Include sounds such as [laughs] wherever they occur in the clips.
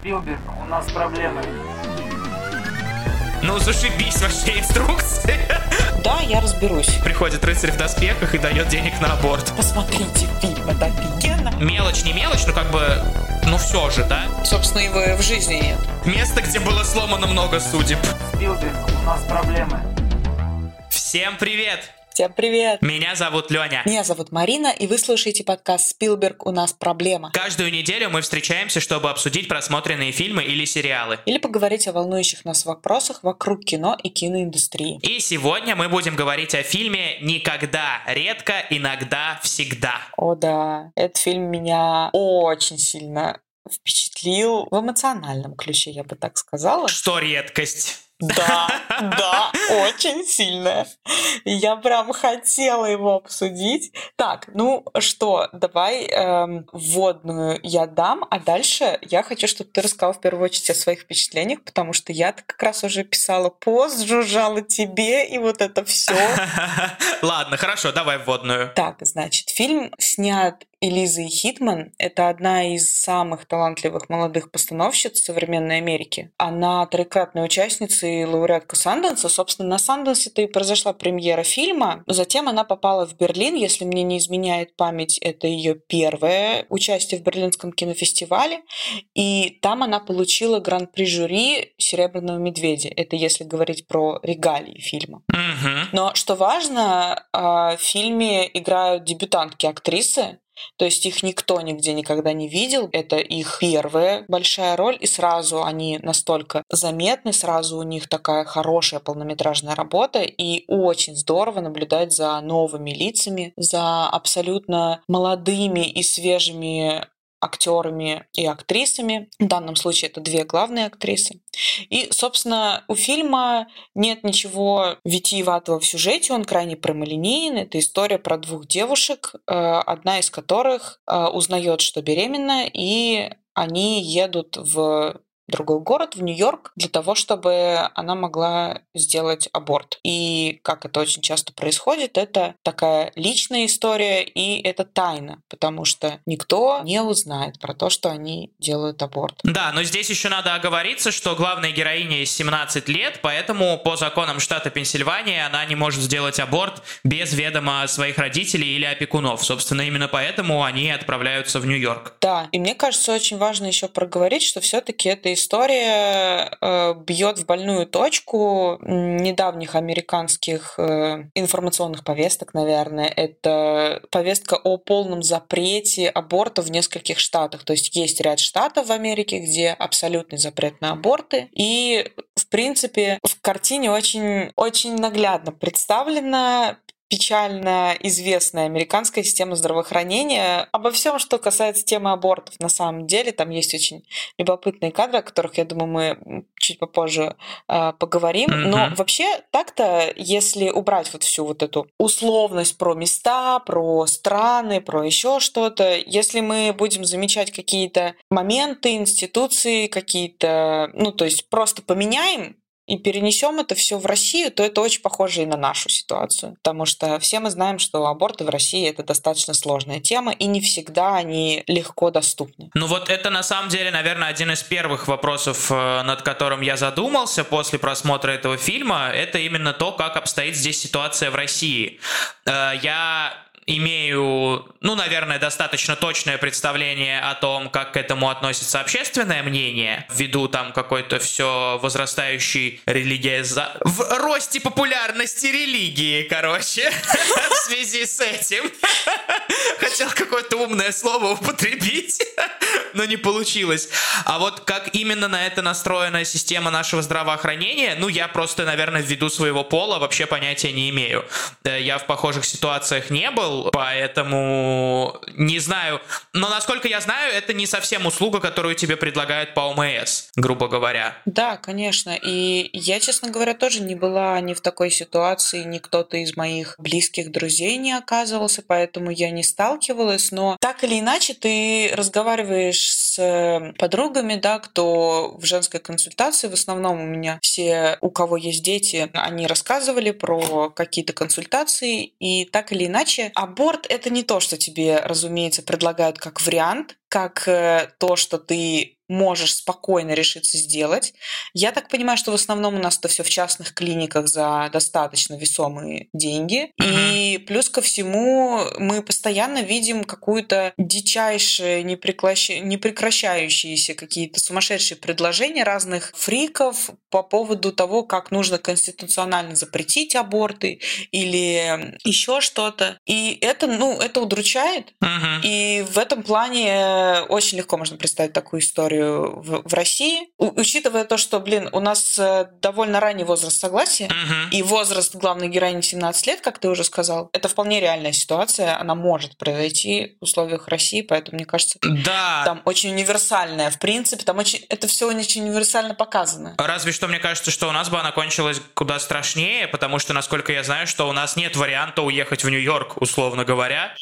Спилберг, у нас проблемы. Ну, зашибись вообще инструкции. Да, я разберусь. Приходит рыцарь в доспехах и дает денег на аборт. Посмотрите фильм, это офигенно. Мелочь не мелочь, но как бы... Ну все же, да? Собственно, его и в жизни нет. Место, где было сломано много судеб. Спилберг, у нас проблемы. Всем привет! Всем привет! Меня зовут Леня. Меня зовут Марина, и вы слушаете подкаст «Спилберг. У нас проблема». Каждую неделю мы встречаемся, чтобы обсудить просмотренные фильмы или сериалы. Или поговорить о волнующих нас вопросах вокруг кино и киноиндустрии. И сегодня мы будем говорить о фильме «Никогда, редко, иногда, всегда». О да, этот фильм меня очень сильно впечатлил в эмоциональном ключе, я бы так сказала. Что редкость? Да, да, очень сильная. Я прям хотела его обсудить. Так, ну что, давай эм, вводную я дам, а дальше я хочу, чтобы ты рассказал в первую очередь о своих впечатлениях, потому что я как раз уже писала пост, жужжала тебе, и вот это все. [laughs] Ладно, хорошо, давай вводную. Так, значит, фильм снят Элиза Хитман — это одна из самых талантливых молодых постановщиц современной Америки. Она трехкратная участница и лауреатка Санденса. Собственно, на Санденсе-то и произошла премьера фильма. Затем она попала в Берлин, если мне не изменяет память, это ее первое участие в Берлинском кинофестивале. И там она получила гран-при жюри «Серебряного медведя». Это если говорить про регалии фильма. Но что важно, а, в фильме играют дебютантки-актрисы, то есть их никто нигде никогда не видел. Это их первая большая роль, и сразу они настолько заметны, сразу у них такая хорошая полнометражная работа, и очень здорово наблюдать за новыми лицами, за абсолютно молодыми и свежими актерами и актрисами. В данном случае это две главные актрисы. И, собственно, у фильма нет ничего витиеватого в сюжете, он крайне прямолинейный. Это история про двух девушек, э, одна из которых э, узнает, что беременна, и они едут в другой город, в Нью-Йорк, для того, чтобы она могла сделать аборт. И как это очень часто происходит, это такая личная история и это тайна, потому что никто не узнает про то, что они делают аборт. Да, но здесь еще надо оговориться, что главная героиня ей 17 лет, поэтому по законам штата Пенсильвания она не может сделать аборт без ведома своих родителей или опекунов. Собственно, именно поэтому они отправляются в Нью-Йорк. Да, и мне кажется, очень важно еще проговорить, что все-таки это история э, бьет в больную точку недавних американских э, информационных повесток, наверное. Это повестка о полном запрете аборта в нескольких штатах. То есть есть ряд штатов в Америке, где абсолютный запрет на аборты. И в принципе, в картине очень, очень наглядно представлено печально известная американская система здравоохранения. Обо всем, что касается темы абортов, на самом деле, там есть очень любопытные кадры, о которых, я думаю, мы чуть попозже э, поговорим. Mm-hmm. Но вообще, так-то, если убрать вот всю вот эту условность про места, про страны, про еще что-то, если мы будем замечать какие-то моменты, институции, какие-то, ну, то есть просто поменяем и перенесем это все в Россию, то это очень похоже и на нашу ситуацию. Потому что все мы знаем, что аборты в России это достаточно сложная тема, и не всегда они легко доступны. Ну вот это на самом деле, наверное, один из первых вопросов, э, над которым я задумался после просмотра этого фильма. Это именно то, как обстоит здесь ситуация в России. Э, я имею, ну, наверное, достаточно точное представление о том, как к этому относится общественное мнение, ввиду там какой-то все возрастающей религии за... в росте популярности религии, короче, [laughs] в связи с этим. Хотел какое-то умное слово употребить, [laughs] но не получилось. А вот как именно на это настроена система нашего здравоохранения, ну, я просто, наверное, ввиду своего пола вообще понятия не имею. Э, я в похожих ситуациях не был, поэтому не знаю. Но насколько я знаю, это не совсем услуга, которую тебе предлагают по ОМС, грубо говоря. Да, конечно. И я, честно говоря, тоже не была ни в такой ситуации, ни кто-то из моих близких друзей не оказывался, поэтому я не сталкивалась. Но так или иначе ты разговариваешь с подругами, да, кто в женской консультации, в основном у меня все, у кого есть дети, они рассказывали про какие-то консультации, и так или иначе аборт — это не то, что тебе, разумеется, предлагают как вариант, как э, то, что ты можешь спокойно решиться сделать. Я так понимаю, что в основном у нас это все в частных клиниках за достаточно весомые деньги. Mm-hmm. И плюс ко всему мы постоянно видим какую-то дичайшие, непрекращающиеся какие-то сумасшедшие предложения разных фриков по поводу того, как нужно конституционально запретить аборты или еще что-то. И это, ну, это удручает. Mm-hmm. И в этом плане очень легко можно представить такую историю в, в России, у, учитывая то, что, блин, у нас э, довольно ранний возраст согласия, uh-huh. и возраст главной героини 17 лет, как ты уже сказал, это вполне реальная ситуация, она может произойти в условиях России, поэтому, мне кажется, да. там очень универсальная, в принципе, там очень, это все очень универсально показано. Разве что мне кажется, что у нас бы она кончилась куда страшнее, потому что, насколько я знаю, что у нас нет варианта уехать в Нью-Йорк, условно говоря.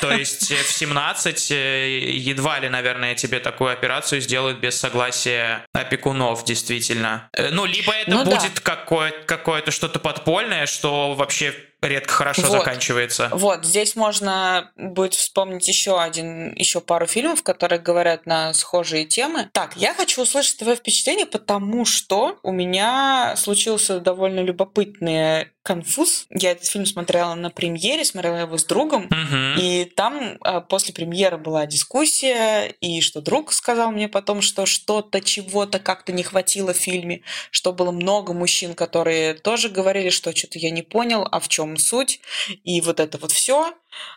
То есть э, в 17 э, едва ли, наверное, тебе такую операцию сделать делают без согласия опекунов, действительно. Э, ну, либо это ну, будет да. какое- какое-то что-то подпольное, что вообще редко хорошо вот. заканчивается. Вот, здесь можно будет вспомнить еще один, еще пару фильмов, которые говорят на схожие темы. Так, я хочу услышать твое впечатление, потому что у меня случился довольно любопытный конфуз. Я этот фильм смотрела на премьере, смотрела его с другом, uh-huh. и там э, после премьеры была дискуссия, и что друг сказал мне потом, что что-то, чего-то как-то не хватило в фильме, что было много мужчин, которые тоже говорили, что что-то я не понял, а в чем суть, и вот это вот все.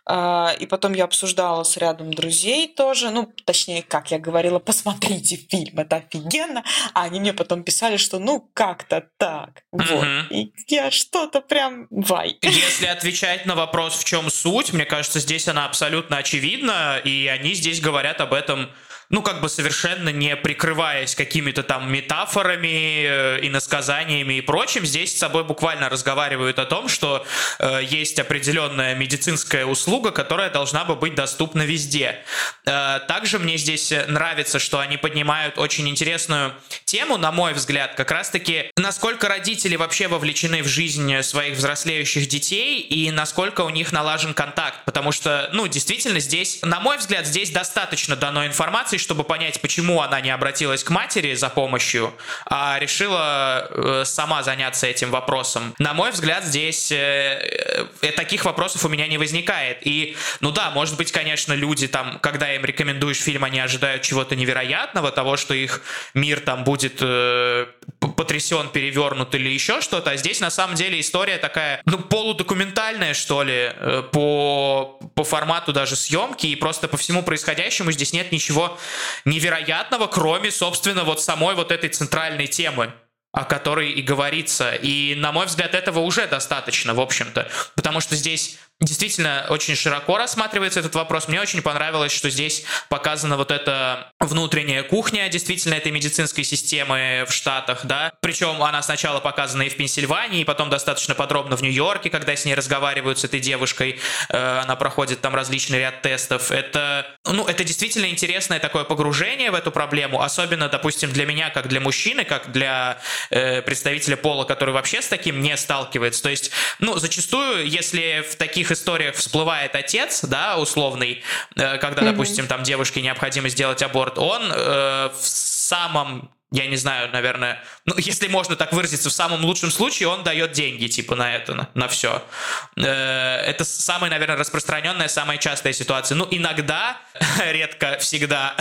А, и потом я обсуждала с рядом друзей тоже, ну, точнее, как я говорила, [laughs] посмотрите фильм, это офигенно. А они мне потом писали, что ну, как-то так. Вот. Угу. И я что-то прям вай. [laughs] Если отвечать на вопрос, в чем суть, мне кажется, здесь она абсолютно очевидна, и они здесь говорят об этом ну, как бы совершенно не прикрываясь какими-то там метафорами, э, иносказаниями и прочим, здесь с собой буквально разговаривают о том, что э, есть определенная медицинская услуга, которая должна бы быть доступна везде. Э, также мне здесь нравится, что они поднимают очень интересную тему, на мой взгляд, как раз-таки, насколько родители вообще вовлечены в жизнь своих взрослеющих детей и насколько у них налажен контакт, потому что, ну, действительно, здесь, на мой взгляд, здесь достаточно дано информации, информации, чтобы понять, почему она не обратилась к матери за помощью, а решила э, сама заняться этим вопросом. На мой взгляд, здесь э, э, таких вопросов у меня не возникает. И, ну да, может быть, конечно, люди там, когда им рекомендуешь фильм, они ожидают чего-то невероятного, того, что их мир там будет потрясен, перевернут или еще что-то. А здесь на самом деле история такая, ну, полудокументальная, что ли, э, по, по формату даже съемки, и просто по всему происходящему здесь нет ничего невероятного, кроме, собственно, вот самой вот этой центральной темы о которой и говорится. И, на мой взгляд, этого уже достаточно, в общем-то. Потому что здесь действительно очень широко рассматривается этот вопрос. Мне очень понравилось, что здесь показана вот эта внутренняя кухня действительно этой медицинской системы в Штатах, да. Причем она сначала показана и в Пенсильвании, и потом достаточно подробно в Нью-Йорке, когда с ней разговаривают с этой девушкой, э, она проходит там различный ряд тестов. Это, ну, это действительно интересное такое погружение в эту проблему, особенно, допустим, для меня, как для мужчины, как для э, представителя пола, который вообще с таким не сталкивается. То есть, ну, зачастую, если в таких таких историях всплывает отец, да, условный, э, когда, mm-hmm. допустим, там девушке необходимо сделать аборт, он э, в самом я не знаю, наверное, ну, если можно так выразиться, в самом лучшем случае он дает деньги, типа, на это, на, на все. Э, это самая, наверное, распространенная, самая частая ситуация. Ну, иногда, [laughs] редко, всегда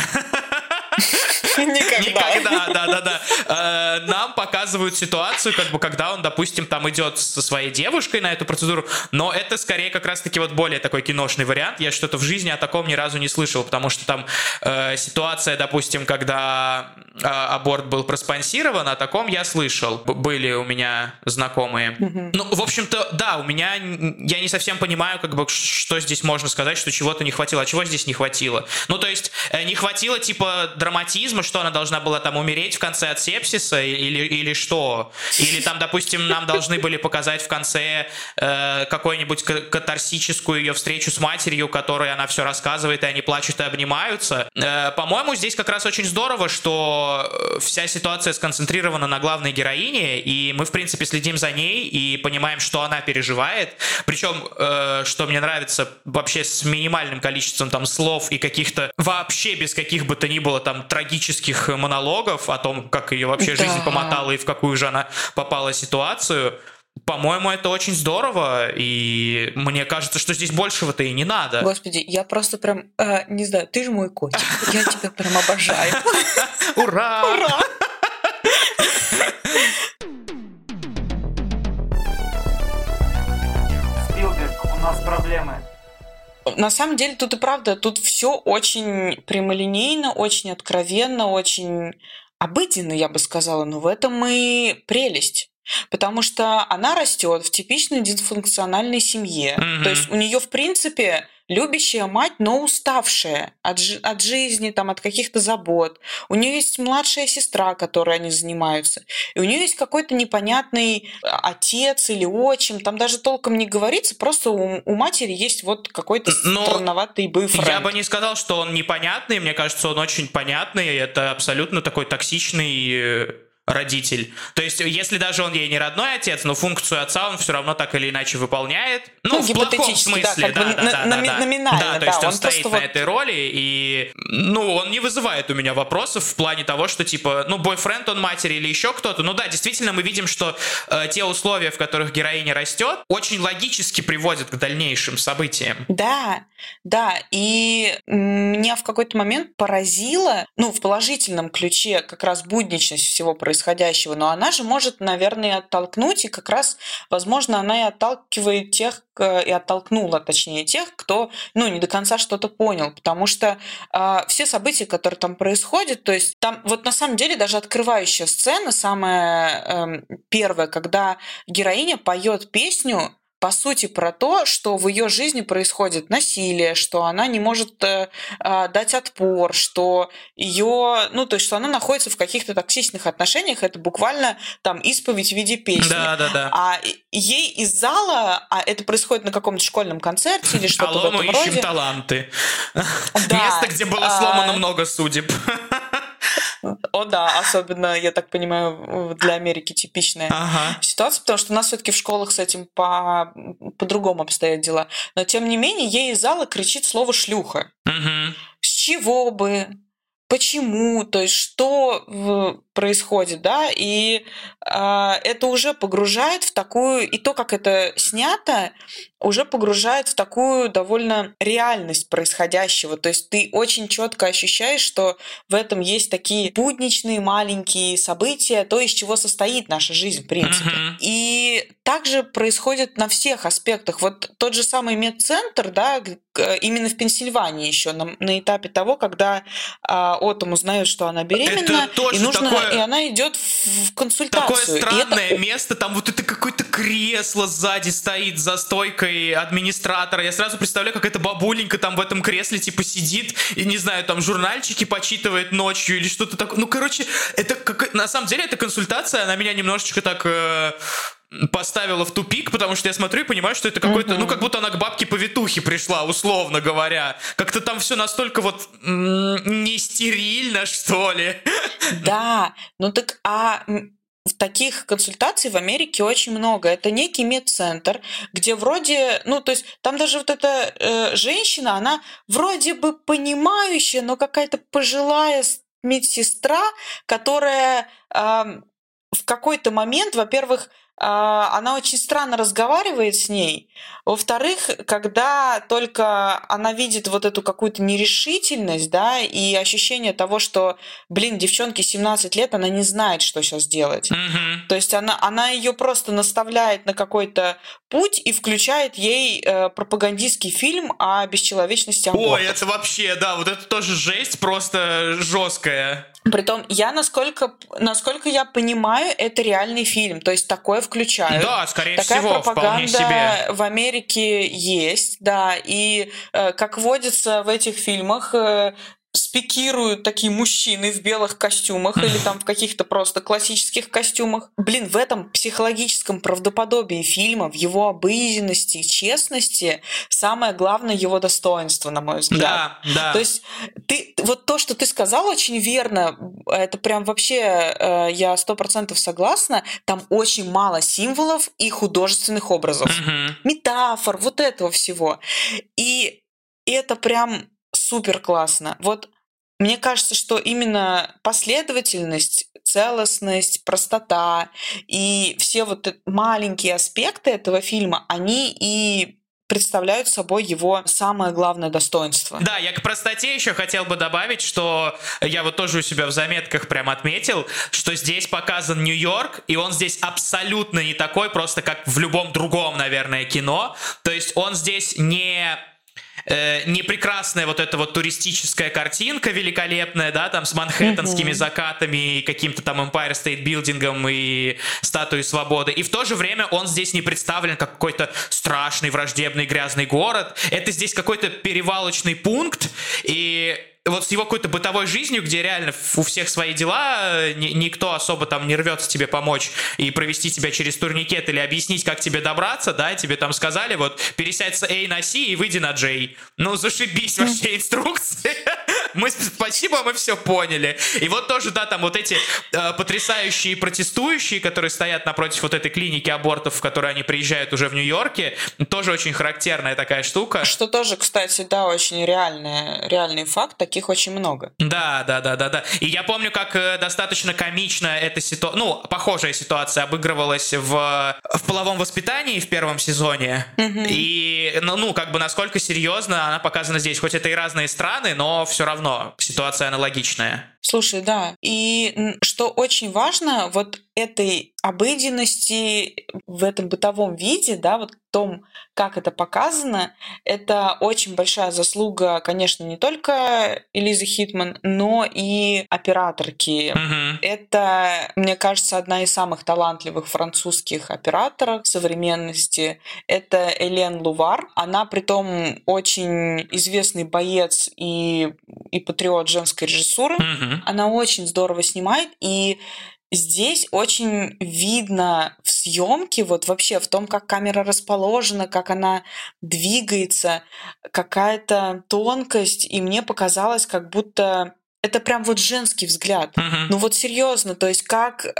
[laughs] [laughs] Никогда. Никогда, да-да-да. Э, нам показывают ситуацию, как бы, когда он, допустим, там идет со своей девушкой на эту процедуру, но это скорее как раз-таки вот более такой киношный вариант. Я что-то в жизни о таком ни разу не слышал, потому что там э, ситуация, допустим, когда э, аборт был проспонсирован, о таком я слышал. Были у меня знакомые. Ну, в общем-то, да, у меня я не совсем понимаю, как бы, что здесь можно сказать, что чего-то не хватило, а чего здесь не хватило. Ну, то есть, не хватило, типа, драматизма, что она должна была там умереть в конце от сепсиса или, или что? Или там, допустим, нам должны были показать в конце э, какую-нибудь катарсическую ее встречу с матерью, которой она все рассказывает, и они плачут и обнимаются. Э, по-моему, здесь как раз очень здорово, что э, вся ситуация сконцентрирована на главной героине, и мы, в принципе, следим за ней и понимаем, что она переживает. Причем, э, что мне нравится, вообще с минимальным количеством там слов и каких-то вообще без каких бы то ни было там трагических монологов о том, как ее вообще да. жизнь помотала и в какую же она попала ситуацию. По-моему, это очень здорово, и мне кажется, что здесь большего-то и не надо. Господи, я просто прям, э, не знаю, ты же мой котик, я тебя прям обожаю. [laughs] Ура! Ура! Спилберг, у нас проблемы. На самом деле тут и правда, тут все очень прямолинейно, очень откровенно, очень обыденно, я бы сказала, но в этом и прелесть. Потому что она растет в типичной дисфункциональной семье. Mm-hmm. То есть у нее, в принципе, любящая мать, но уставшая от, жи- от жизни, там, от каких-то забот. У нее есть младшая сестра, которой они занимаются. И у нее есть какой-то непонятный а, отец или отчим. Там даже толком не говорится, просто у, у матери есть вот какой-то но странноватый бойфренд. Я бы не сказал, что он непонятный. Мне кажется, он очень понятный. Это абсолютно такой токсичный э, родитель. То есть, если даже он ей не родной отец, но функцию отца он все равно так или иначе выполняет. Ну, ну в плохом смысле, да, да, да, да, да, да. Номинально, да, то есть он, он стоит на вот... этой роли, и, ну, он не вызывает у меня вопросов в плане того, что, типа, ну, бойфренд он матери или еще кто-то. Ну да, действительно, мы видим, что э, те условия, в которых героиня растет, очень логически приводят к дальнейшим событиям. Да, да, и меня в какой-то момент поразило, ну, в положительном ключе как раз будничность всего происходящего, происходящего, но она же может, наверное, оттолкнуть, и как раз, возможно, она и отталкивает тех, и оттолкнула, точнее, тех, кто, ну, не до конца что-то понял, потому что э, все события, которые там происходят, то есть там вот на самом деле даже открывающая сцена, самая э, первая, когда героиня поет песню, по сути, про то, что в ее жизни происходит насилие, что она не может э, э, дать отпор, что ее, ну, то есть, что она находится в каких-то токсичных отношениях, это буквально там исповедь в виде песни. Да, да, да. А ей из зала, а это происходит на каком-то школьном концерте или что-то Алло, в этом мы роде. ищем таланты. Место, где было сломано а. много судеб. О, да, особенно, я так понимаю, для Америки типичная ага. ситуация, потому что у нас все-таки в школах с этим по- по-другому обстоят дела. Но тем не менее, ей из зала кричит слово шлюха. Угу. С чего бы? Почему? То есть что происходит, да? И э, это уже погружает в такую и то, как это снято, уже погружает в такую довольно реальность происходящего. То есть ты очень четко ощущаешь, что в этом есть такие будничные маленькие события, то, из чего состоит наша жизнь, в принципе. Uh-huh. И также происходит на всех аспектах. Вот тот же самый медцентр, да, именно в Пенсильвании еще на, на этапе того, когда а, Отом узнает, что она беременна, и нужно, такое... и она идет в, консультацию. Такое странное это... место, там вот это какое-то кресло сзади стоит за стойкой администратора. Я сразу представляю, как эта бабуленька там в этом кресле типа сидит и, не знаю, там журнальчики почитывает ночью или что-то такое. Ну, короче, это как... На самом деле, эта консультация, она меня немножечко так... Э поставила в тупик, потому что я смотрю и понимаю, что это какой-то, mm-hmm. ну, как будто она к бабке повитухе пришла, условно говоря. Как-то там все настолько вот не стерильно, что ли. Да, ну так, а таких консультаций в Америке очень много. Это некий медцентр, где вроде, ну, то есть там даже вот эта э, женщина, она вроде бы понимающая, но какая-то пожилая медсестра, которая э, в какой-то момент, во-первых, она очень странно разговаривает с ней. Во-вторых, когда только она видит вот эту какую-то нерешительность, да, и ощущение того, что, блин, девчонке 17 лет, она не знает, что сейчас делать. Mm-hmm. То есть она, она ее просто наставляет на какой-то путь и включает ей э, пропагандистский фильм о бесчеловечности. Ой, это вообще, да, вот это тоже жесть просто жесткая. Притом, я, насколько, насколько я понимаю, это реальный фильм. То есть такое включают. Да, скорее Такая всего, пропаганда себе. в Америке есть, да. И, э, как водится в этих фильмах, э, спикируют такие мужчины в белых костюмах или там в [laughs] каких-то просто классических костюмах. Блин, в этом психологическом правдоподобии фильма, в его обыденности, честности, самое главное его достоинство, на мой взгляд. Да, да. То есть ты, вот то, что ты сказал, очень верно. Это прям вообще, э, я сто процентов согласна. Там очень мало символов и художественных образов. Мгм. Метафор, вот этого всего. И это прям супер классно. Вот мне кажется, что именно последовательность, целостность, простота и все вот маленькие аспекты этого фильма, они и представляют собой его самое главное достоинство. Да, я к простоте еще хотел бы добавить, что я вот тоже у себя в заметках прям отметил, что здесь показан Нью-Йорк, и он здесь абсолютно не такой, просто как в любом другом, наверное, кино. То есть он здесь не э, не прекрасная вот эта вот туристическая картинка великолепная, да, там с манхэттенскими Мгм. закатами и каким-то там Empire State Building и статуей свободы. И в то же время он здесь не представлен как какой-то страшный, враждебный, грязный город. Это здесь какой-то перевалочный пункт, и вот с его какой-то бытовой жизнью, где реально у всех свои дела, э, ни- никто особо там не рвется тебе помочь и провести тебя через турникет или объяснить, как тебе добраться, да, тебе там сказали, вот, пересядь с A на C и выйди на J. Ну, зашибись вообще инструкции. [laughs] Мы спасибо, мы все поняли. И вот тоже, да, там вот эти э, потрясающие протестующие, которые стоят напротив вот этой клиники абортов, в которой они приезжают уже в Нью-Йорке, тоже очень характерная такая штука. Что тоже, кстати, да, очень реальный, реальный факт, таких очень много. Да, да, да, да, да. И я помню, как э, достаточно комично эта ситуация, ну, похожая ситуация обыгрывалась в, в половом воспитании в первом сезоне. И, ну, ну, как бы насколько серьезно она показана здесь. Хоть это и разные страны, но все равно ситуация аналогичная. Слушай, да. И что очень важно, вот этой обыденности в этом бытовом виде, да, вот в том, как это показано, это очень большая заслуга, конечно, не только Элизы Хитман, но и операторки. Мгм. Это, мне кажется, одна из самых талантливых французских операторов современности. Это Элен Лувар. Она, при том, очень известный боец и, и патриот женской режиссуры. Мгм. Она очень здорово снимает, и здесь очень видно в съемке, вот вообще в том, как камера расположена, как она двигается, какая-то тонкость, и мне показалось, как будто это прям вот женский взгляд. Мгм. Ну вот серьезно, то есть как э,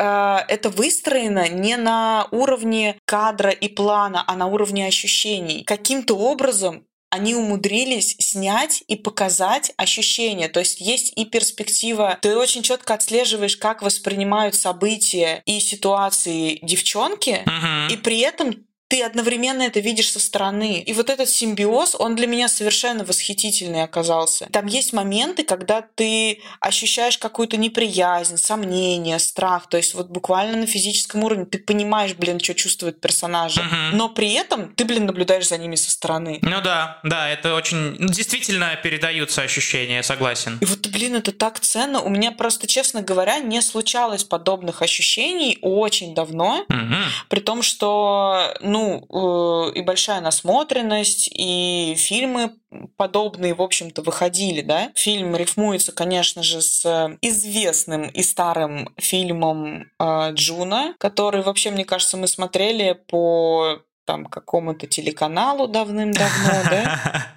это выстроено не на уровне кадра и плана, а на уровне ощущений. Каким-то образом они умудрились снять и показать ощущения. То есть есть и перспектива. Ты очень четко отслеживаешь, как воспринимают события и ситуации девчонки, Мгм. и при этом ты одновременно это видишь со стороны. И вот этот симбиоз, он для меня совершенно восхитительный оказался. Там есть моменты, когда ты ощущаешь какую-то неприязнь, сомнение, страх. То есть вот буквально на физическом уровне ты понимаешь, блин, что чувствуют персонажи. Мгм. Но при этом ты, блин, наблюдаешь за ними со стороны. Ну да, да, это очень... ну, Действительно передаются ощущения, согласен. И вот, блин, это так ценно. У меня просто, честно говоря, не случалось подобных ощущений очень давно. Мгм. При том, что, ну, э, и большая насмотренность, и фильмы подобные, в общем-то, выходили, да. Фильм рифмуется, конечно же, с известным и старым фильмом э, Джуна, который, вообще, мне кажется, мы смотрели по там какому-то телеканалу давным-давно, да. [laughs]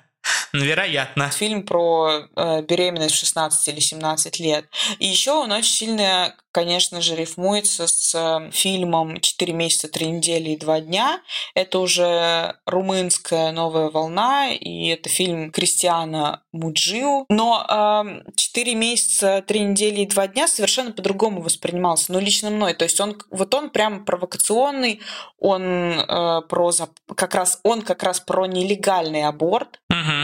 [laughs] Вероятно. Фильм про э, беременность в 16 или 17 лет. И еще он очень сильно, конечно же, рифмуется с э, фильмом «Четыре месяца, три недели и два дня». Это уже румынская новая волна, и это фильм Кристиана Муджиу. Но «Четыре месяца, три недели и два дня» совершенно по-другому воспринимался, ну, лично мной. То есть он, вот он прям провокационный, он э, про, как раз, он как раз про нелегальный аборт.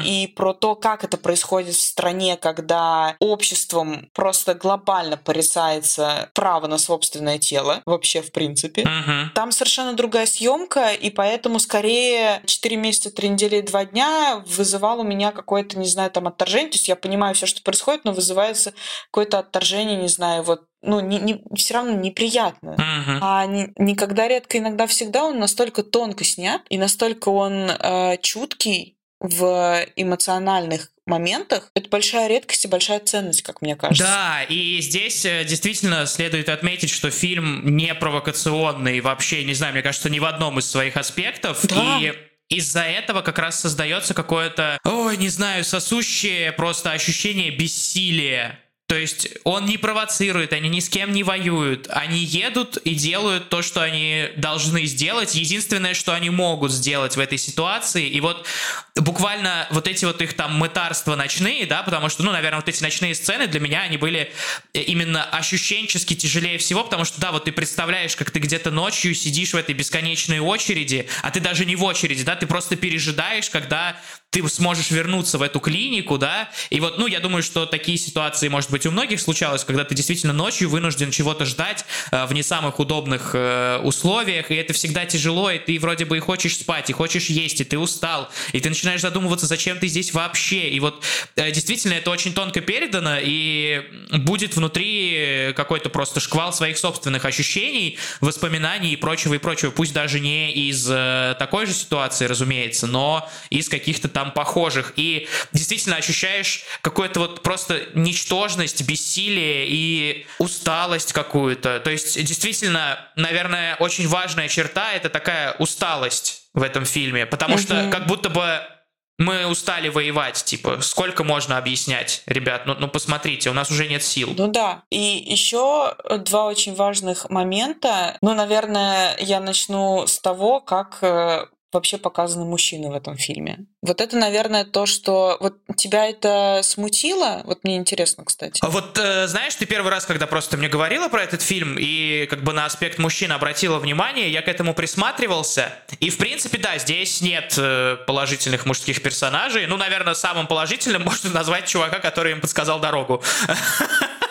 И про то, как это происходит в стране, когда обществом просто глобально порицается право на собственное тело, вообще в принципе. Мгм. Там совершенно другая съемка, и поэтому скорее 4 месяца, 3 недели и 2 дня вызывал у меня какое-то, не знаю, там отторжение. То есть я понимаю все, что происходит, но вызывается какое-то отторжение, не знаю, вот, ну, не, не, все равно неприятно. Мгм. А ни- никогда, редко, иногда, всегда он настолько тонко снят, и настолько он э, чуткий, в эмоциональных моментах это большая редкость и большая ценность, как мне кажется. Да, и здесь э, действительно следует отметить, что фильм не провокационный вообще, не знаю, мне кажется, ни в одном из своих аспектов. Да. И из-за этого как раз создается какое-то, ой, не знаю, сосущее просто ощущение бессилия то есть он не провоцирует, они ни с кем не воюют. Они едут и делают то, что они должны сделать. Единственное, что они могут сделать в этой ситуации. И вот буквально вот эти вот их там мытарства ночные, да, потому что, ну, наверное, вот эти ночные сцены для меня, они были именно ощущенчески тяжелее всего, потому что, да, вот ты представляешь, как ты где-то ночью сидишь в этой бесконечной очереди, а ты даже не в очереди, да, ты просто пережидаешь, когда ты сможешь вернуться в эту клинику, да, и вот, ну, я думаю, что такие ситуации, может быть, у многих случалось, когда ты действительно ночью вынужден чего-то ждать э, в не самых удобных э, условиях, и это всегда тяжело, и ты вроде бы и хочешь спать, и хочешь есть, и ты устал, и ты начинаешь задумываться, зачем ты здесь вообще, и вот э, действительно это очень тонко передано, и будет внутри какой-то просто шквал своих собственных ощущений, воспоминаний и прочего, и прочего, пусть даже не из э, такой же ситуации, разумеется, но из каких-то там там похожих, и действительно ощущаешь какую-то вот просто ничтожность, бессилие и усталость какую-то. То есть действительно, наверное, очень важная черта — это такая усталость в этом фильме, потому что как будто бы мы устали воевать, типа, сколько можно объяснять, ребят, ну, ну посмотрите, у нас уже нет сил. Ну да, и еще два очень важных момента. Ну, наверное, я начну с того, как э, вообще показаны мужчины в этом фильме. Вот это, наверное, то, что вот тебя это смутило. Вот мне интересно, кстати. А вот э, знаешь, ты первый раз, когда просто мне говорила про этот фильм и как бы на аспект мужчин обратила внимание, я к этому присматривался. И в принципе, да, здесь нет э, положительных мужских персонажей. Ну, наверное, самым положительным [laughs] можно назвать чувака, который им подсказал дорогу. [laughs]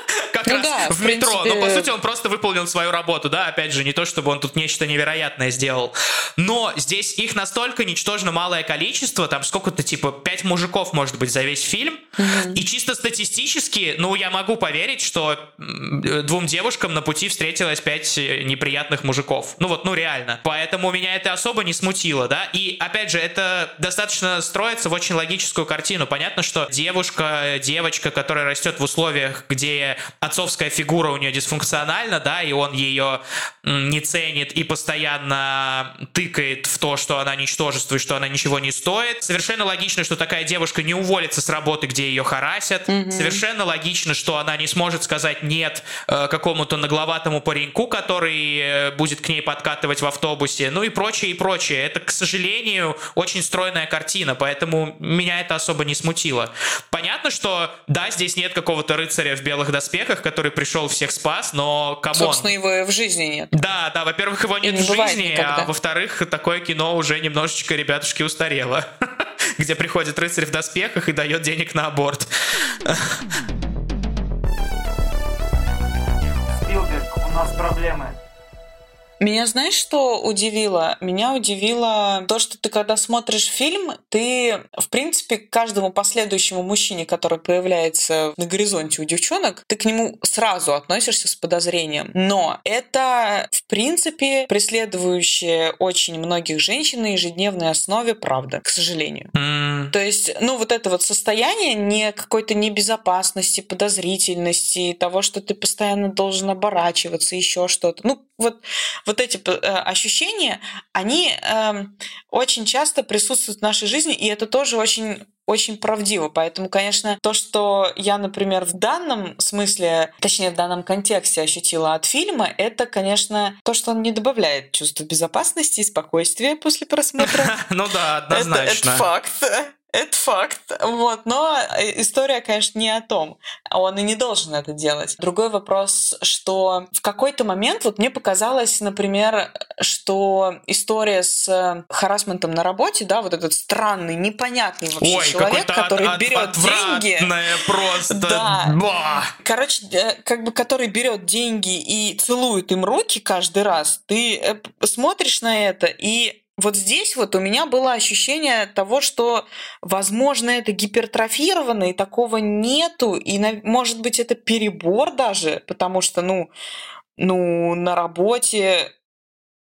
как ну раз да, в, в метро. Принципе... Но по сути он просто выполнил свою работу, да, опять же, не то чтобы он тут нечто невероятное сделал. Но здесь их настолько ничтожно малое количество, там сколько-то типа пять мужиков может быть за весь фильм. Mm-hmm. И чисто статистически, ну, я могу поверить, что двум девушкам на пути встретилось пять неприятных мужиков. Ну вот, ну реально. Поэтому меня это особо не смутило, да. И опять же, это достаточно строится в очень логическую картину. Понятно, что девушка, девочка, которая растет в условиях, где отцовская фигура у нее дисфункциональна, да, и он ее не ценит и постоянно тыкает в то, что она ничтожество и что она ничего не стоит. Совершенно логично, что такая девушка не уволится с работы, где ее харасят. Mm-hmm. Совершенно логично, что она не сможет сказать нет э, какому-то нагловатому пареньку, который э, будет к ней подкатывать в автобусе, ну и прочее, и прочее. Это, к сожалению, очень стройная картина, поэтому меня это особо не смутило. Понятно, что да, здесь нет какого-то рыцаря в белых доспехах, который пришел всех спас, но come on. Собственно, его в жизни нет. Да, да, во-первых, его нет не в жизни, а никогда. а во-вторых, такое кино уже немножечко, ребятушки, устарело. [laughs] Где приходит рыцарь в доспехах и дает денег на аборт. Спилберг, у нас проблемы. Меня знаешь, что удивило? Меня удивило то, что ты когда смотришь фильм, ты, в принципе, к каждому последующему мужчине, который появляется на горизонте у девчонок, ты к нему сразу относишься с подозрением. Но это, в принципе, преследующая очень многих женщин на ежедневной основе правда, к сожалению. Mm. То есть, ну, вот это вот состояние не какой-то небезопасности, подозрительности, того, что ты постоянно должен оборачиваться, еще что-то. Ну, вот, вот эти э, ощущения, они э, очень часто присутствуют в нашей жизни, и это тоже очень очень правдиво. Поэтому, конечно, то, что я, например, в данном смысле, точнее, в данном контексте ощутила от фильма, это, конечно, то, что он не добавляет чувства безопасности и спокойствия после просмотра. [laughs] Ну да, однозначно. Это факт. Это факт. Вот. Но э, история, конечно, не о том. Он и не должен это делать. Другой вопрос, что в какой-то момент вот мне показалось, например, что история с э, харасментом на работе, да, вот этот странный, непонятный вообще Ой, человек, который от, берет деньги. просто. Да. Ба. Короче, э, как бы который берет деньги и целует им руки каждый раз. Ты смотришь на это и вот здесь вот у меня было ощущение того, что, возможно, это гипертрофировано, и такого нету, и, может быть, это перебор даже, потому что, ну, ну, на работе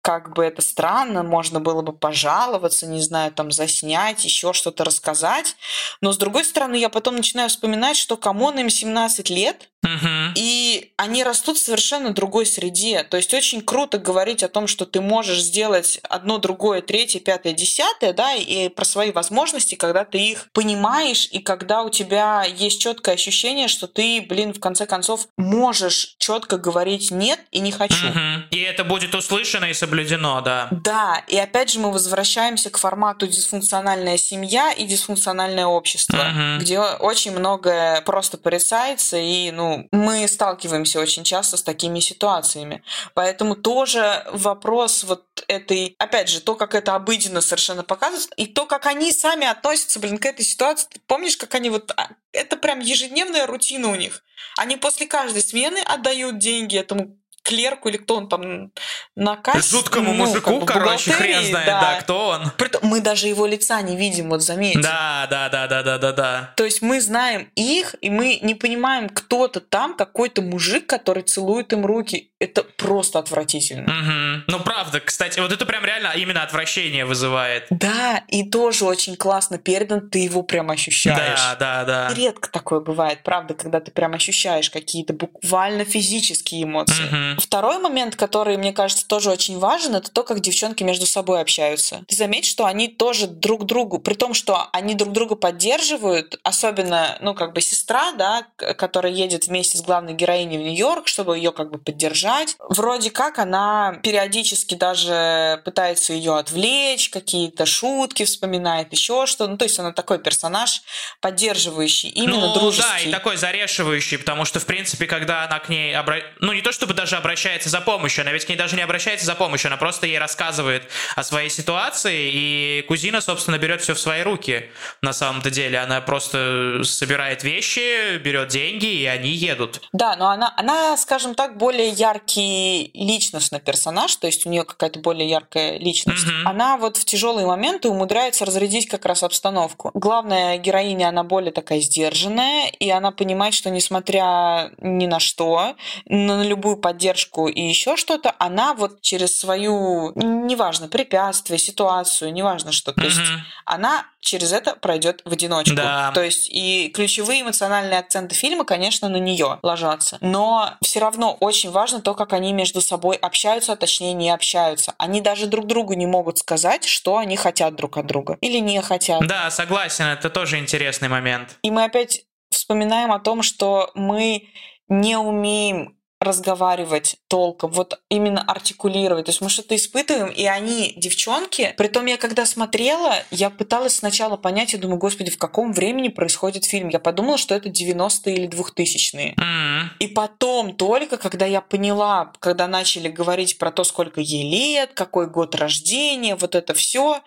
как бы это странно, можно было бы пожаловаться, не знаю, там заснять, еще что-то рассказать. Но с другой стороны, я потом начинаю вспоминать, что come on им 17 лет, Мгм. и они растут в совершенно другой среде. То есть очень круто говорить о том, что ты можешь сделать одно, другое, третье, пятое, десятое, да, и про свои возможности, когда ты их понимаешь, и когда у тебя есть четкое ощущение, что ты, блин, в конце концов можешь четко говорить нет и не хочу. Мгм. И это будет услышано и соблюдено, да. Да, и опять же мы возвращаемся к формату дисфункциональная семья и дисфункциональное общество, Мгм. где очень многое просто порицается, и ну, мы сталкиваемся очень часто с такими ситуациями. Поэтому тоже вопрос вот этой, опять же, то, как это обыденно совершенно показывается, и то, как они сами относятся, блин, к этой ситуации. Ты помнишь, как они вот... а, Это прям ежедневная рутина у них. Они после каждой смены отдают деньги этому клерку или кто он там на кассе. Жуткому ну, мужику, как бы короче, хрен знает, да. кто он. Мы даже его лица не видим, вот заметьте. Да, да, да, да, да, да, да. То есть мы знаем их, и мы не понимаем, кто-то там, какой-то мужик, который целует им руки. Это просто отвратительно. Мгм. Ну, правда, кстати, вот это прям реально именно отвращение вызывает. Да, и тоже очень классно передан, ты его прям ощущаешь. Да, да, да. Редко такое бывает, правда, когда ты прям ощущаешь какие-то буквально физические эмоции. Мгм. Второй момент, который, мне кажется, тоже очень важен, это то, как девчонки между собой общаются. Ты заметь, что они тоже друг другу, при том, что они друг друга поддерживают, особенно, ну, как бы сестра, да, которая едет вместе с главной героиней в Нью-Йорк, чтобы ее как бы поддержать. Вроде как она периодически даже пытается ее отвлечь, какие-то шутки вспоминает, еще что. Ну, то есть она такой персонаж, поддерживающий, именно ну, дружеский. да, и такой зарешивающий, потому что, в принципе, когда она к ней... обра- Ну, не то чтобы даже обращается за помощью, она ведь к ней даже не обращается за помощью, она просто ей рассказывает о своей ситуации, и кузина, собственно, берет все в свои руки, на самом-то деле. Она просто собирает вещи, берет деньги, и они едут. Да, но она, она, скажем так, более яркий личностный персонаж, то есть у нее какая-то более яркая личность. Мгм. Она вот в тяжелые моменты умудряется разрядить как раз обстановку. Главная героиня, она более такая сдержанная, и она понимает, что несмотря ни на что, на любую поддержку и еще что-то, она вот через свою, неважно, препятствие, ситуацию, неважно что, то есть Мгм. она через это пройдет в одиночку. Да. То есть и ключевые эмоциональные акценты фильма, конечно, на нее ложатся. Но все равно очень важно то, как они между собой общаются, а точнее не общаются. Они даже друг другу не могут сказать, что они хотят друг от друга или не хотят. Да, согласен, это тоже интересный момент. И мы опять вспоминаем о том, что мы не умеем разговаривать толком, вот именно артикулировать. То есть мы что-то испытываем, и они, девчонки, притом я когда смотрела, я пыталась сначала понять, я думаю, господи, в каком времени происходит фильм? Я подумала, что это 90-е или 2000-е. М. И потом только, когда я поняла, когда начали говорить про то, сколько ей лет, какой год рождения, вот это все,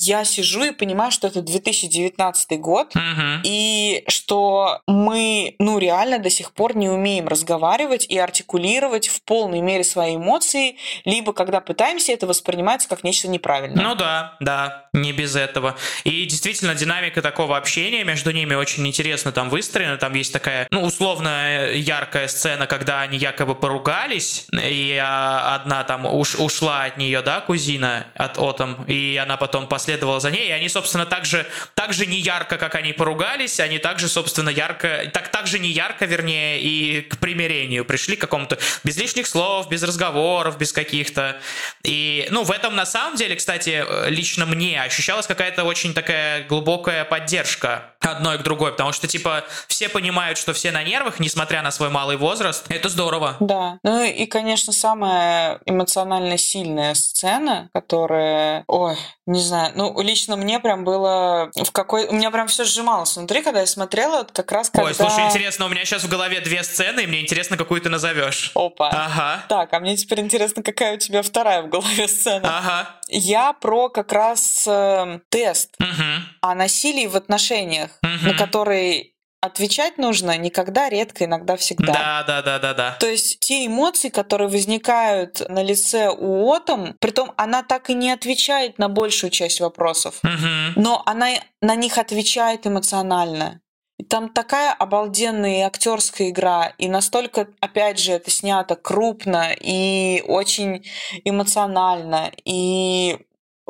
я сижу и понимаю, что это 2019 год, Мгм. и что мы, ну, реально до сих пор не умеем разговаривать и артикулировать в полной мере свои эмоции, либо когда пытаемся, это воспринимается как нечто неправильное. Ну да, да, не без этого. И действительно, динамика такого общения между ними очень интересно там выстроена. Там есть такая, ну, условно яркая сцена, когда они якобы поругались, и а, одна там уш- ушла от нее, да, кузина, от Отом, и она потом последовала за ней, и они, собственно, так же, так же не ярко, как они поругались, они также, собственно, ярко, так, так же не ярко, вернее, и к примирению пришли к какому-то без лишних слов, без разговоров, без каких-то. И, ну, в этом, на самом деле, кстати, лично мне ощущалась какая-то очень такая глубокая поддержка одной к другой, потому что, типа, все понимают, что все на нервах, несмотря на свой малый возраст. Это здорово. Да. Ну и, конечно, самая эмоционально сильная сцена, которая, ой, не знаю, ну лично мне прям было в какой, у меня прям все сжималось внутри, когда я смотрела, вот как раз когда. Ой, слушай, интересно, у меня сейчас в голове две сцены, и мне интересно, какую ты назовешь. Опа. Ага. Так, а мне теперь интересно, какая у тебя вторая в голове сцена. Ага. Я про как раз э, тест Мгм. о насилии в отношениях, Мгм. на который отвечать нужно никогда, редко, иногда, всегда. Да, да, да, да, да. То есть те эмоции, которые возникают на лице у Отом, притом она так и не отвечает на большую часть вопросов, Мгм. но она на них отвечает эмоционально. там такая обалденная актерская игра, и настолько, опять же, это снято крупно и очень эмоционально, и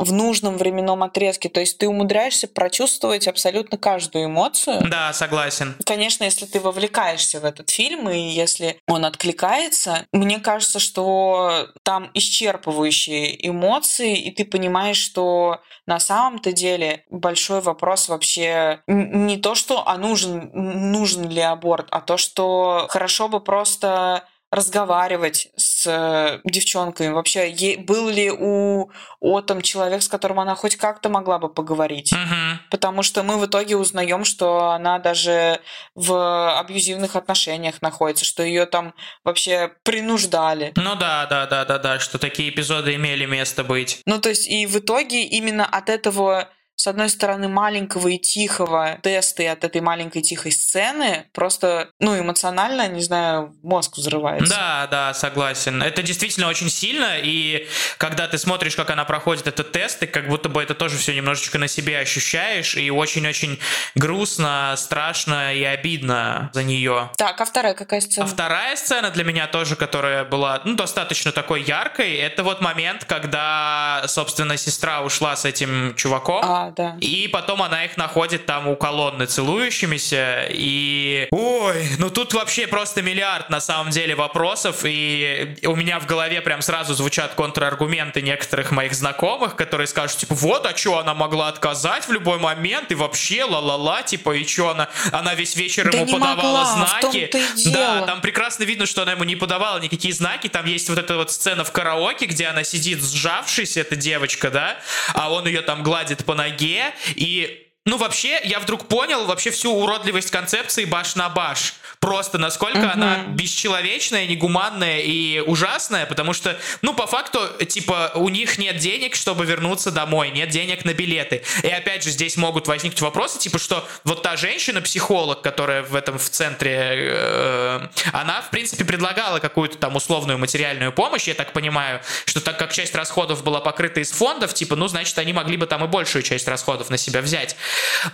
в нужном временном отрезке. То есть ты умудряешься прочувствовать абсолютно каждую эмоцию. Да, согласен. Конечно, если ты вовлекаешься в этот фильм, и если он откликается, мне кажется, что там исчерпывающие эмоции, и ты понимаешь, что на самом-то деле большой вопрос вообще не то, что а нужен, нужен ли аборт, а то, что хорошо бы просто разговаривать с э, девчонками? Вообще, был ли у Отом человек, с которым она хоть как-то могла бы поговорить? Угу. Потому что мы в итоге узнаем, что она даже в абьюзивных отношениях находится, что ее там вообще принуждали. Ну да, да, да, да, да, что такие эпизоды имели место быть. Ну то есть и в итоге именно от этого с одной стороны, маленького и тихого теста и от этой маленькой тихой сцены просто, ну, эмоционально, не знаю, мозг взрывается. Да, да, согласен. Это действительно очень сильно, и когда ты смотришь, как она проходит этот тест, ты как будто бы это тоже все немножечко на себе ощущаешь, и очень-очень грустно, страшно и обидно за нее. Так, а вторая какая сцена? А вторая сцена для меня тоже, которая была, ну, достаточно такой яркой, это вот момент, когда, собственно, сестра ушла с этим чуваком. А, да. И потом она их находит там у колонны целующимися. И... Ой, ну тут вообще просто миллиард на самом деле вопросов. И у меня в голове прям сразу звучат контраргументы некоторых моих знакомых, которые скажут, типа, вот, а что она могла отказать в любой момент? И вообще, ла-ла-ла, типа, и что она... Она весь вечер да ему подавала могла, знаки. Да, там прекрасно видно, что она ему не подавала никакие знаки. Там есть вот эта вот сцена в караоке, где она сидит сжавшись, эта девочка, да, а он ее там гладит по ноге ноге, и ну, вообще, я вдруг понял вообще всю уродливость концепции баш на баш. Просто насколько угу. она бесчеловечная, негуманная и ужасная, потому что, ну, по факту, типа, у них нет денег, чтобы вернуться домой, нет денег на билеты. И опять же, здесь могут возникнуть вопросы, типа, что вот та женщина-психолог, которая в этом в центре, э, она, в принципе, предлагала какую-то там условную материальную помощь, я так понимаю, что так как часть расходов была покрыта из фондов, типа, ну, значит, они могли бы там и большую часть расходов на себя взять.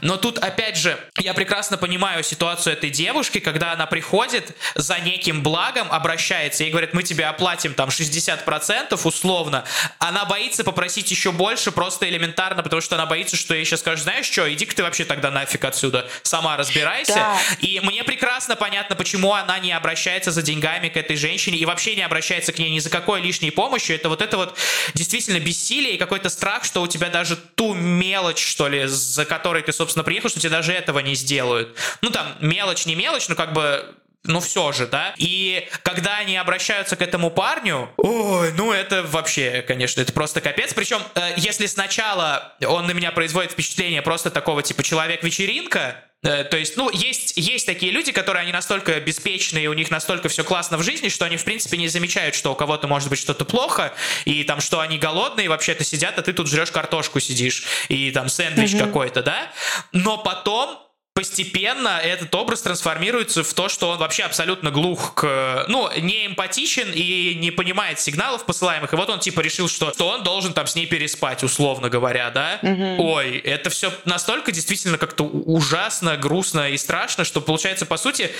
Но тут, опять же, я прекрасно понимаю ситуацию этой девушки, когда она приходит за неким благом, обращается и говорит, мы тебе оплатим там 60% условно, она боится попросить еще больше просто элементарно, потому что она боится, что ей сейчас скажут, знаешь что, иди-ка ты вообще тогда нафиг отсюда, сама разбирайся. Да. И мне прекрасно понятно, почему она не обращается за деньгами к этой женщине и вообще не обращается к ней ни за какой лишней помощью. Это вот это вот действительно бессилие и какой-то страх, что у тебя даже ту мелочь, что ли, за которой ты, собственно, приехал, что тебе даже этого не сделают. Ну, там, мелочь, не мелочь, но как бы ну все же, да? И когда они обращаются к этому парню, ой, ну это вообще, конечно, это просто капец. Причем, э, если сначала он на меня производит впечатление просто такого типа человек-вечеринка, э, то есть, ну, есть, есть такие люди, которые они настолько беспечны, и у них настолько все классно в жизни, что они, в принципе, не замечают, что у кого-то может быть что-то плохо, и там, что они голодные, вообще-то сидят, а ты тут жрешь картошку сидишь, и там сэндвич mm-hmm. какой-то, да? Но потом постепенно этот образ трансформируется в то, что он вообще абсолютно глух к... Ну, не эмпатичен и не понимает сигналов посылаемых. И вот он типа решил, что, что он должен там с ней переспать, условно говоря, да? Угу. Ой, это все настолько действительно как-то ужасно, грустно и страшно, что получается, по сути,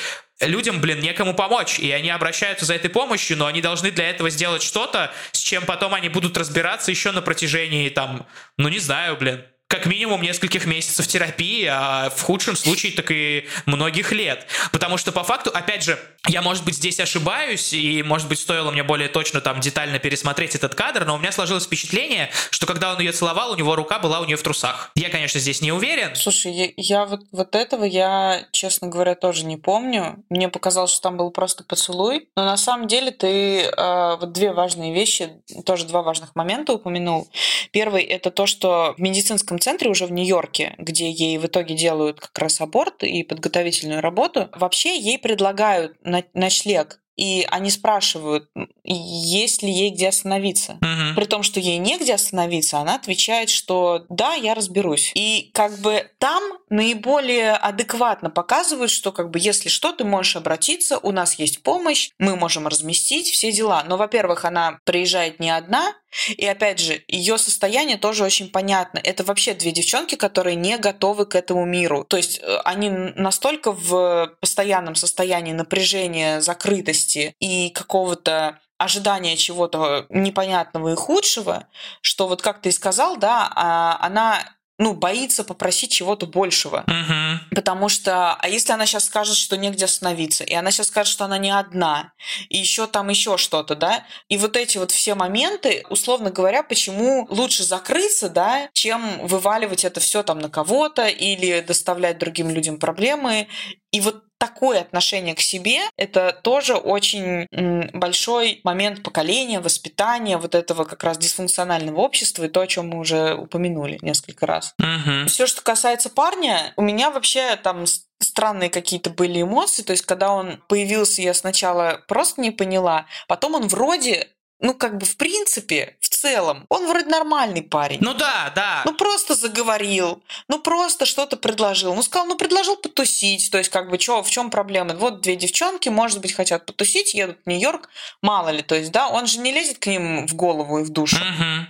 людям, блин, некому помочь, и они обращаются за этой помощью, но они должны для этого сделать что-то, с чем потом они будут разбираться еще на протяжении, там, ну не знаю, блин, как минимум нескольких месяцев терапии, а в худшем случае так и многих лет. Потому что по факту, опять же, я, может быть, здесь ошибаюсь, и, может быть, стоило мне более точно там детально пересмотреть этот кадр, но у меня сложилось впечатление, что когда он ее целовал, у него рука была у нее в трусах. Я, конечно, здесь не уверен. Слушай, я, я вот, вот этого я, честно говоря, тоже не помню. Мне показалось, что там был просто поцелуй, но на самом деле ты э, вот две важные вещи, тоже два важных момента упомянул. Первый — это то, что в медицинском медицинском центре уже в Нью-Йорке, где ей в итоге делают как раз аборт и подготовительную работу, вообще ей предлагают ночлег и они спрашивают, есть ли ей где остановиться. Uh-huh. При том, что ей негде остановиться, она отвечает, что да, я разберусь. И как бы там наиболее адекватно показывают, что как бы если что, ты можешь обратиться, у нас есть помощь, мы можем разместить все дела. Но, во-первых, она приезжает не одна, и опять же, ее состояние тоже очень понятно. Это вообще две девчонки, которые не готовы к этому миру. То есть э, они настолько в постоянном состоянии напряжения, закрытости и какого-то ожидания чего-то непонятного и худшего, что вот как ты и сказал, да, а, она ну, боится попросить чего-то большего. Мгм. Потому что, а если она сейчас скажет, что негде остановиться, и она сейчас скажет, что она не одна, и еще там еще что-то, да, и вот эти вот все моменты, условно говоря, почему лучше закрыться, да, чем вываливать это все там на кого-то или доставлять другим людям проблемы. И вот такое отношение к себе — это тоже очень большой момент поколения, воспитания вот этого как раз дисфункционального общества и то, о чем мы уже упомянули несколько раз. Мгм. Все, что касается парня, у меня вообще там странные какие-то были эмоции. То есть, когда он появился, я сначала просто не поняла. Потом он вроде, ну, как бы в принципе, в целом, он вроде нормальный парень. Ну да, да. Ну, просто заговорил, ну, просто что-то предложил. Ну, сказал, ну, предложил потусить. То есть, как бы, чё, в чем проблема? Вот две девчонки, может быть, хотят потусить, едут в Нью-Йорк, мало ли. То есть, да, он же не лезет к ним в голову и в душу.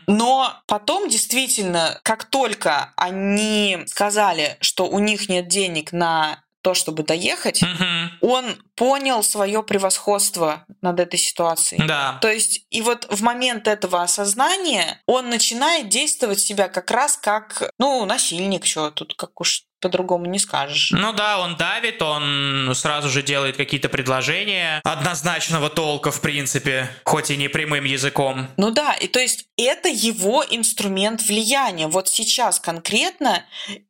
Но потом действительно, как только они сказали, что у них нет денег на то, чтобы доехать, Мгм. он понял свое превосходство над этой ситуацией. Да. То есть, и вот в момент этого осознания он начинает действовать себя как раз как, ну, насильник, что тут как уж по-другому не скажешь. Ну да, он давит, он сразу же делает какие-то предложения однозначного толка, в принципе, хоть и не прямым языком. Ну да, и то есть это его инструмент влияния. Вот сейчас конкретно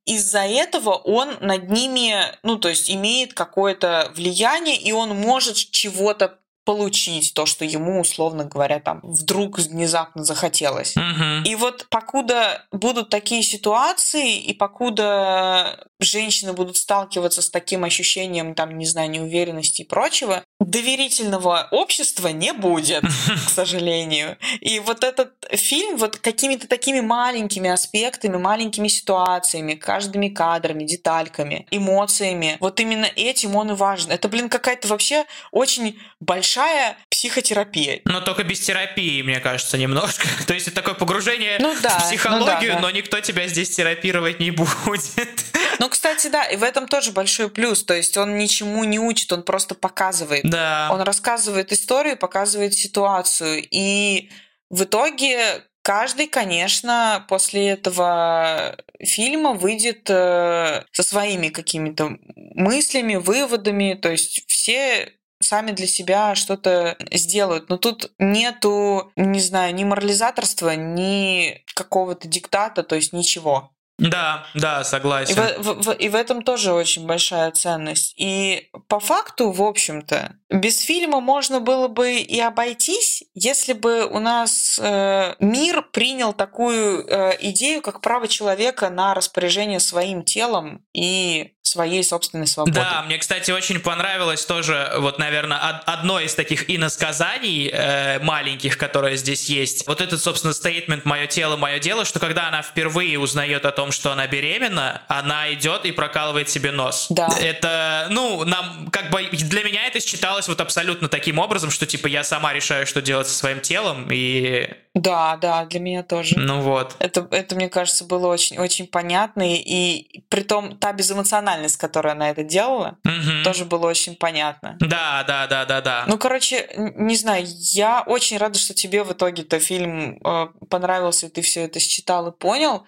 из-за этого он над ними, ну то есть имеет какое-то влияние, и он может чего-то получить, то, что ему, условно говоря, там вдруг внезапно захотелось. Мгм. И вот покуда будут такие ситуации, и покуда женщины будут сталкиваться с таким ощущением, там, не знаю, неуверенности и прочего, доверительного общества не будет, [laughs] к сожалению. И вот этот фильм вот какими-то такими маленькими аспектами, маленькими ситуациями, каждыми кадрами, детальками, эмоциями, вот именно этим он и важен. Это, блин, какая-то вообще очень большая психотерапия. Но только без терапии, мне кажется, немножко. [laughs] То есть это такое погружение Ну да, в ну психологию, да, да. но никто тебя здесь терапировать не [laughs] будет. Ну, кстати, да, и в этом тоже большой плюс. То есть он ничему не учит, он просто показывает. Да. Он рассказывает историю, показывает ситуацию. И в итоге каждый, конечно, после этого фильма выйдет э, со своими какими-то мыслями, выводами. То есть все сами для себя что-то сделают. Но тут нету, не знаю, ни морализаторства, ни какого-то диктата, то есть ничего. Да, да, И согласен. в, в- в- и в этом тоже очень большая ценность. И по факту, в общем-то, без фильма можно было бы и обойтись, если бы у нас э, мир принял такую э, идею, как право человека на распоряжение своим телом и своей собственной свободой. Да, мне, кстати, очень понравилось тоже, вот, наверное, од- одно из таких иносказаний э, маленьких, которое здесь есть. Вот этот, собственно, стейтмент «Мое тело, мое дело», что когда она впервые узнает о том, что она беременна, она идет и прокалывает себе нос. Да. Это, ну, нам, как бы, для меня это считалось вот абсолютно таким образом, что, типа, я сама решаю, что делать со своим телом, и, Да, да, для меня тоже. ну вот. Это, это, мне кажется, было очень, очень понятно. И, и при том та безэмоциональность, с которой она это делала, Мгм. тоже было очень понятно. Да, да, да, да, да. Ну, короче, не знаю, я очень рада, что тебе в итоге-то фильм э, понравился, и ты все это считал и понял.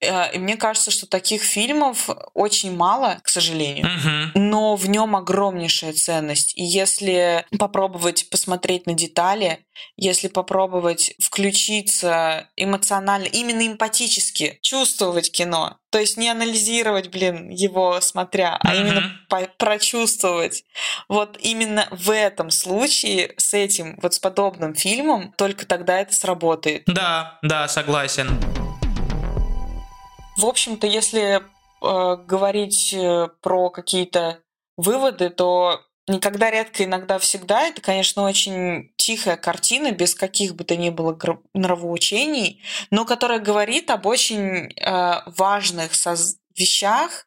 Э, и мне кажется, что таких фильмов очень мало, к сожалению. Мгм. Но в нем огромнейшая ценность. И если попробовать посмотреть на детали, если попробовать включиться эмоционально, именно эмпатически чувствовать кино, то есть не анализировать, блин, его смотря, а именно Мгм. по- прочувствовать. Вот именно в этом случае с этим, вот с подобным фильмом, только тогда это сработает. Да, да, согласен. В общем-то, если э, говорить э, про какие-то выводы, то Никогда, редко, иногда, всегда. Это, конечно, очень тихая картина, без каких бы то ни было нравоучений, но которая говорит об очень э, важных соз вещах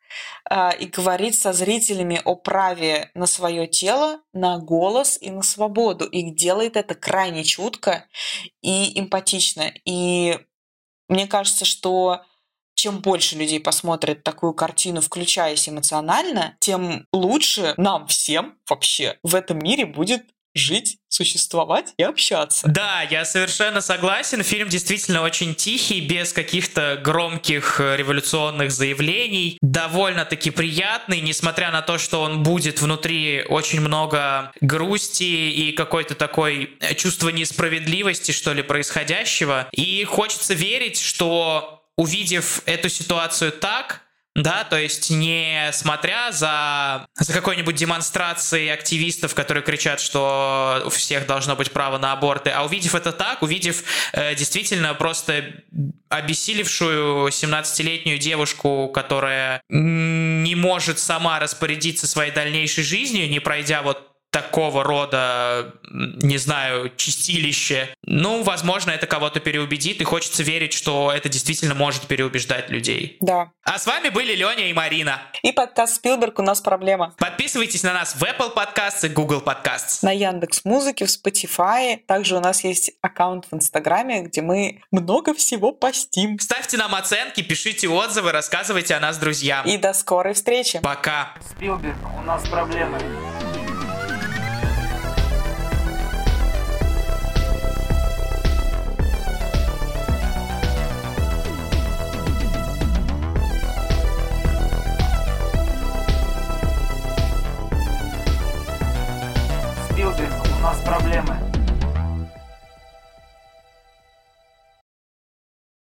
э, и говорит со зрителями о праве на свое тело, на голос и на свободу. И делает это крайне чутко и эмпатично. И мне кажется, что чем больше людей посмотрят такую картину, включаясь эмоционально, тем лучше нам всем вообще в этом мире будет жить, существовать и общаться. Да, я совершенно согласен. Фильм действительно очень тихий, без каких-то громких э, революционных заявлений. Довольно-таки приятный, несмотря на то, что он будет внутри очень много грусти и какой-то такой э, чувство несправедливости, что ли, происходящего. И хочется верить, что увидев эту ситуацию так, да, то есть не смотря за, за какой-нибудь демонстрацией активистов, которые кричат, что у всех должно быть право на аборты, а увидев это так, увидев э, действительно просто обессилевшую 17-летнюю девушку, которая не может сама распорядиться своей дальнейшей жизнью, не пройдя вот такого рода, не знаю, чистилище. Ну, возможно, это кого-то переубедит, и хочется верить, что это действительно может переубеждать людей. Да. А с вами были Леня и Марина. И подкаст Спилберг «У нас проблема». Подписывайтесь на нас в Apple Podcasts и Google Podcasts. На Яндекс Музыке, в Spotify. Также у нас есть аккаунт в Инстаграме, где мы много всего постим. Ставьте нам оценки, пишите отзывы, рассказывайте о нас друзьям. И до скорой встречи. Пока. Спилберг, у нас проблемы. проблемы.